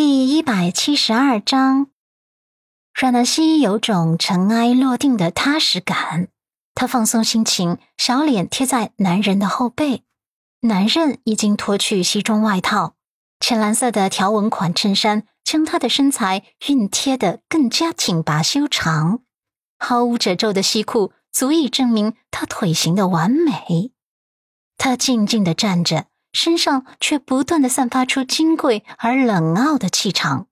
第一百七十二章，阮南希有种尘埃落定的踏实感。她放松心情，小脸贴在男人的后背。男人已经脱去西装外套，浅蓝色的条纹款衬衫将他的身材熨贴得更加挺拔修长。毫无褶皱的西裤足以证明他腿型的完美。他静静的站着。身上却不断的散发出金贵而冷傲的气场，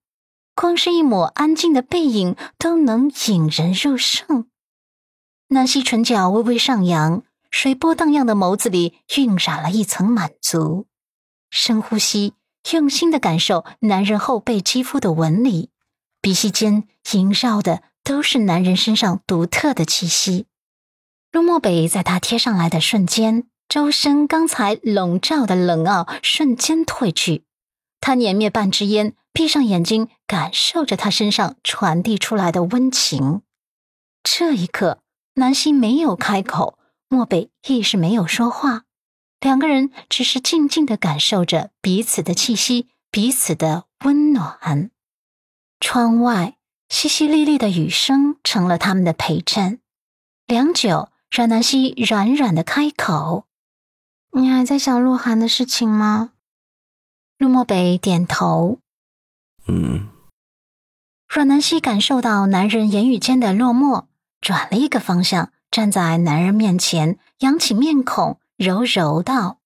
光是一抹安静的背影都能引人入胜。南希唇角微微上扬，水波荡漾的眸子里晕染了一层满足。深呼吸，用心的感受男人后背肌肤的纹理，鼻息间萦绕的都是男人身上独特的气息。陆漠北在他贴上来的瞬间。周身刚才笼罩的冷傲瞬间褪去，他碾灭半支烟，闭上眼睛，感受着他身上传递出来的温情。这一刻，南希没有开口，漠北亦是没有说话，两个人只是静静的感受着彼此的气息，彼此的温暖。窗外淅淅沥沥的雨声成了他们的陪衬。良久，阮南希软软的开口。你还在想鹿晗的事情吗？陆漠北点头。嗯。阮南希感受到男人言语间的落寞，转了一个方向，站在男人面前，扬起面孔，柔柔道：“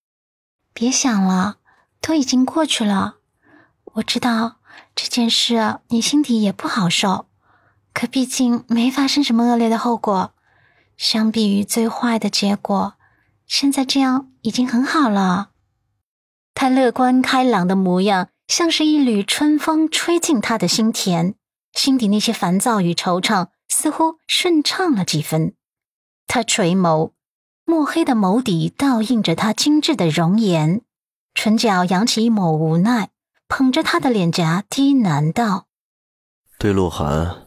别想了，都已经过去了。我知道这件事你心底也不好受，可毕竟没发生什么恶劣的后果。相比于最坏的结果。”现在这样已经很好了。他乐观开朗的模样，像是一缕春风吹进他的心田，心底那些烦躁与惆怅似乎顺畅了几分。他垂眸，墨黑的眸底倒映着他精致的容颜，唇角扬起一抹无奈，捧着他的脸颊低喃道：“对鹿晗，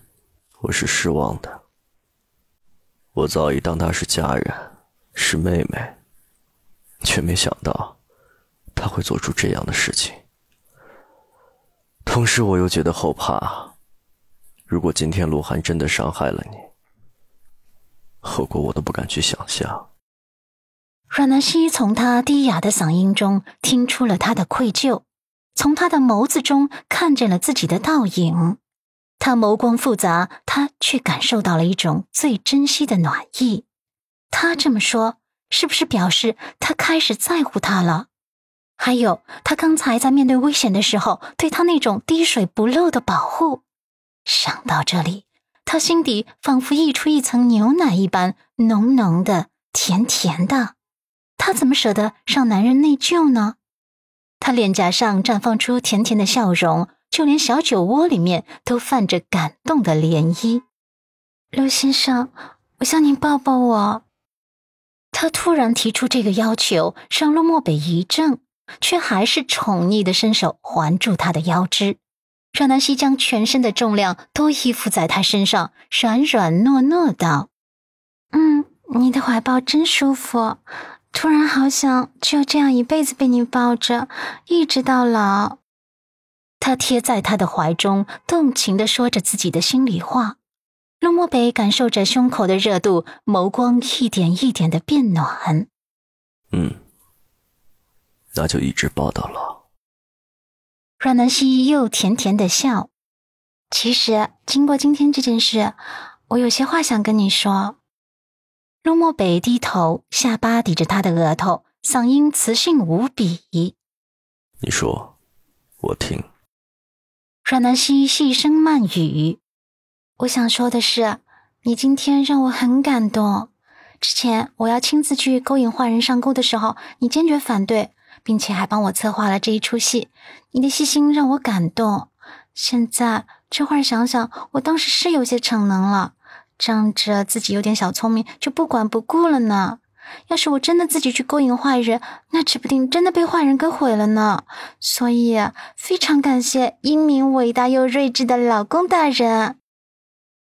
我是失望的。我早已当她是家人。”是妹妹，却没想到他会做出这样的事情。同时，我又觉得后怕。如果今天鹿晗真的伤害了你，后果我都不敢去想象。阮南希从他低哑的嗓音中听出了他的愧疚，从他的眸子中看见了自己的倒影。他眸光复杂，他却感受到了一种最珍惜的暖意。他这么说，是不是表示他开始在乎他了？还有，他刚才在面对危险的时候，对他那种滴水不漏的保护。想到这里，他心底仿佛溢出一层牛奶一般，浓浓的、甜甜的。他怎么舍得让男人内疚呢？他脸颊上绽放出甜甜的笑容，就连小酒窝里面都泛着感动的涟漪。刘先生，我向您抱抱我。他突然提出这个要求，让陆漠北一怔，却还是宠溺的伸手环住他的腰肢。阮南希将全身的重量都依附在他身上，软软糯糯道：“嗯，你的怀抱真舒服，突然好想就这样一辈子被你抱着，一直到老。”他贴在他的怀中，动情的说着自己的心里话。陆漠北感受着胸口的热度，眸光一点一点的变暖。嗯，那就一直抱到老。阮南希又甜甜的笑。其实，经过今天这件事，我有些话想跟你说。陆漠北低头，下巴抵着他的额头，嗓音磁性无比。你说，我听。阮南希细声慢语。我想说的是，你今天让我很感动。之前我要亲自去勾引坏人上钩的时候，你坚决反对，并且还帮我策划了这一出戏。你的细心让我感动。现在这会儿想想，我当时是有些逞能了，仗着自己有点小聪明就不管不顾了呢。要是我真的自己去勾引坏人，那指不定真的被坏人给毁了呢。所以非常感谢英明伟大又睿智的老公大人。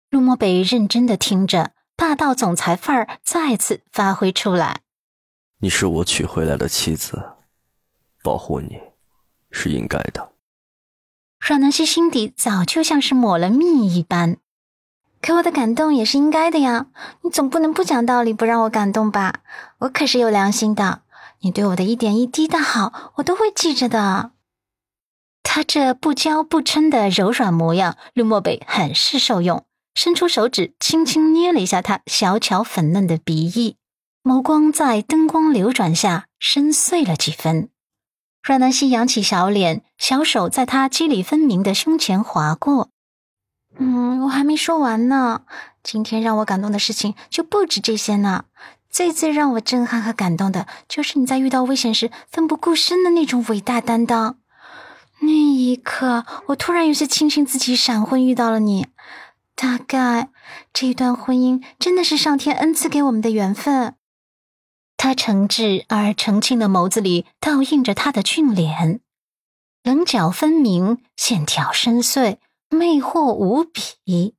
陆漠北认真的听着，霸道总裁范儿再次发挥出来。你是我娶回来的妻子，保护你是应该的。阮南希心底早就像是抹了蜜一般。可我的感动也是应该的呀，你总不能不讲道理不让我感动吧？我可是有良心的，你对我的一点一滴的好，我都会记着的。他这不骄不嗔的柔软模样，陆漠北很是受用，伸出手指轻轻捏了一下他小巧粉嫩的鼻翼，眸光在灯光流转下深邃了几分。阮南希扬起小脸，小手在他肌理分明的胸前划过。嗯，我还没说完呢。今天让我感动的事情就不止这些呢。最最让我震撼和感动的，就是你在遇到危险时奋不顾身的那种伟大担当。那一刻，我突然有些庆幸自己闪婚遇到了你。大概这段婚姻真的是上天恩赐给我们的缘分。他诚挚而澄清的眸子里倒映着他的俊脸，棱角分明，线条深邃。魅惑无比。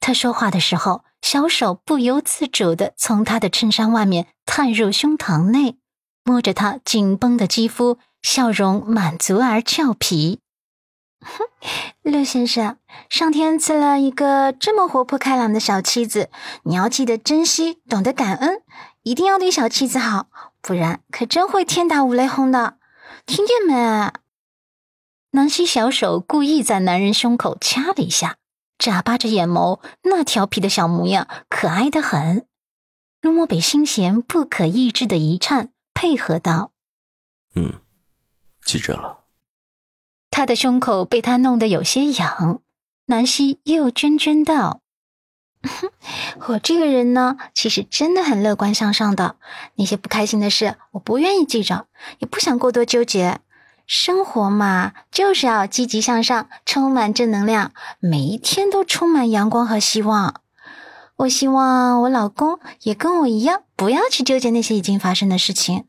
他说话的时候，小手不由自主的从他的衬衫外面探入胸膛内，摸着他紧绷的肌肤，笑容满足而俏皮。哼，陆先生，上天赐了一个这么活泼开朗的小妻子，你要记得珍惜，懂得感恩，一定要对小妻子好，不然可真会天打五雷轰的，听见没？南希小手故意在男人胸口掐了一下，眨巴着眼眸，那调皮的小模样可爱的很。陆漠北心弦不可抑制的一颤，配合道：“嗯，记着了。”他的胸口被他弄得有些痒，南希又涓涓道：“ 我这个人呢，其实真的很乐观向上的，那些不开心的事，我不愿意记着，也不想过多纠结。”生活嘛，就是要积极向上，充满正能量，每一天都充满阳光和希望。我希望我老公也跟我一样，不要去纠结那些已经发生的事情。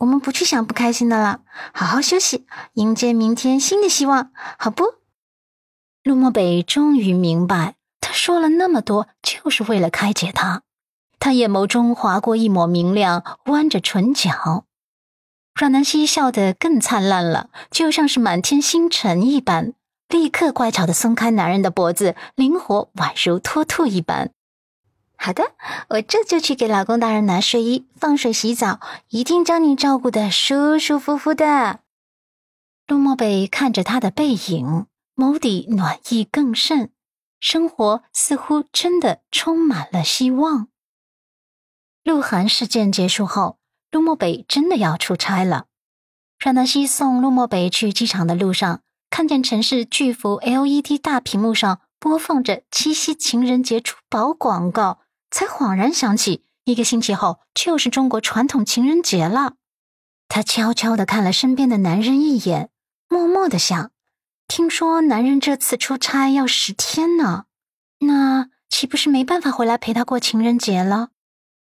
我们不去想不开心的了，好好休息，迎接明天新的希望，好不？陆漠北终于明白，他说了那么多，就是为了开解他。他眼眸中划过一抹明亮，弯着唇角。阮南希笑得更灿烂了，就像是满天星辰一般，立刻乖巧的松开男人的脖子，灵活宛如脱兔一般。好的，我这就去给老公大人拿睡衣，放水洗澡，一定将你照顾的舒舒服服的。陆漠北看着他的背影，眸底暖意更甚，生活似乎真的充满了希望。鹿晗事件结束后。陆漠北真的要出差了。阮南希送陆漠北去机场的路上，看见城市巨幅 LED 大屏幕上播放着七夕情人节珠宝广告，才恍然想起，一个星期后就是中国传统情人节了。她悄悄的看了身边的男人一眼，默默的想：听说男人这次出差要十天呢，那岂不是没办法回来陪他过情人节了？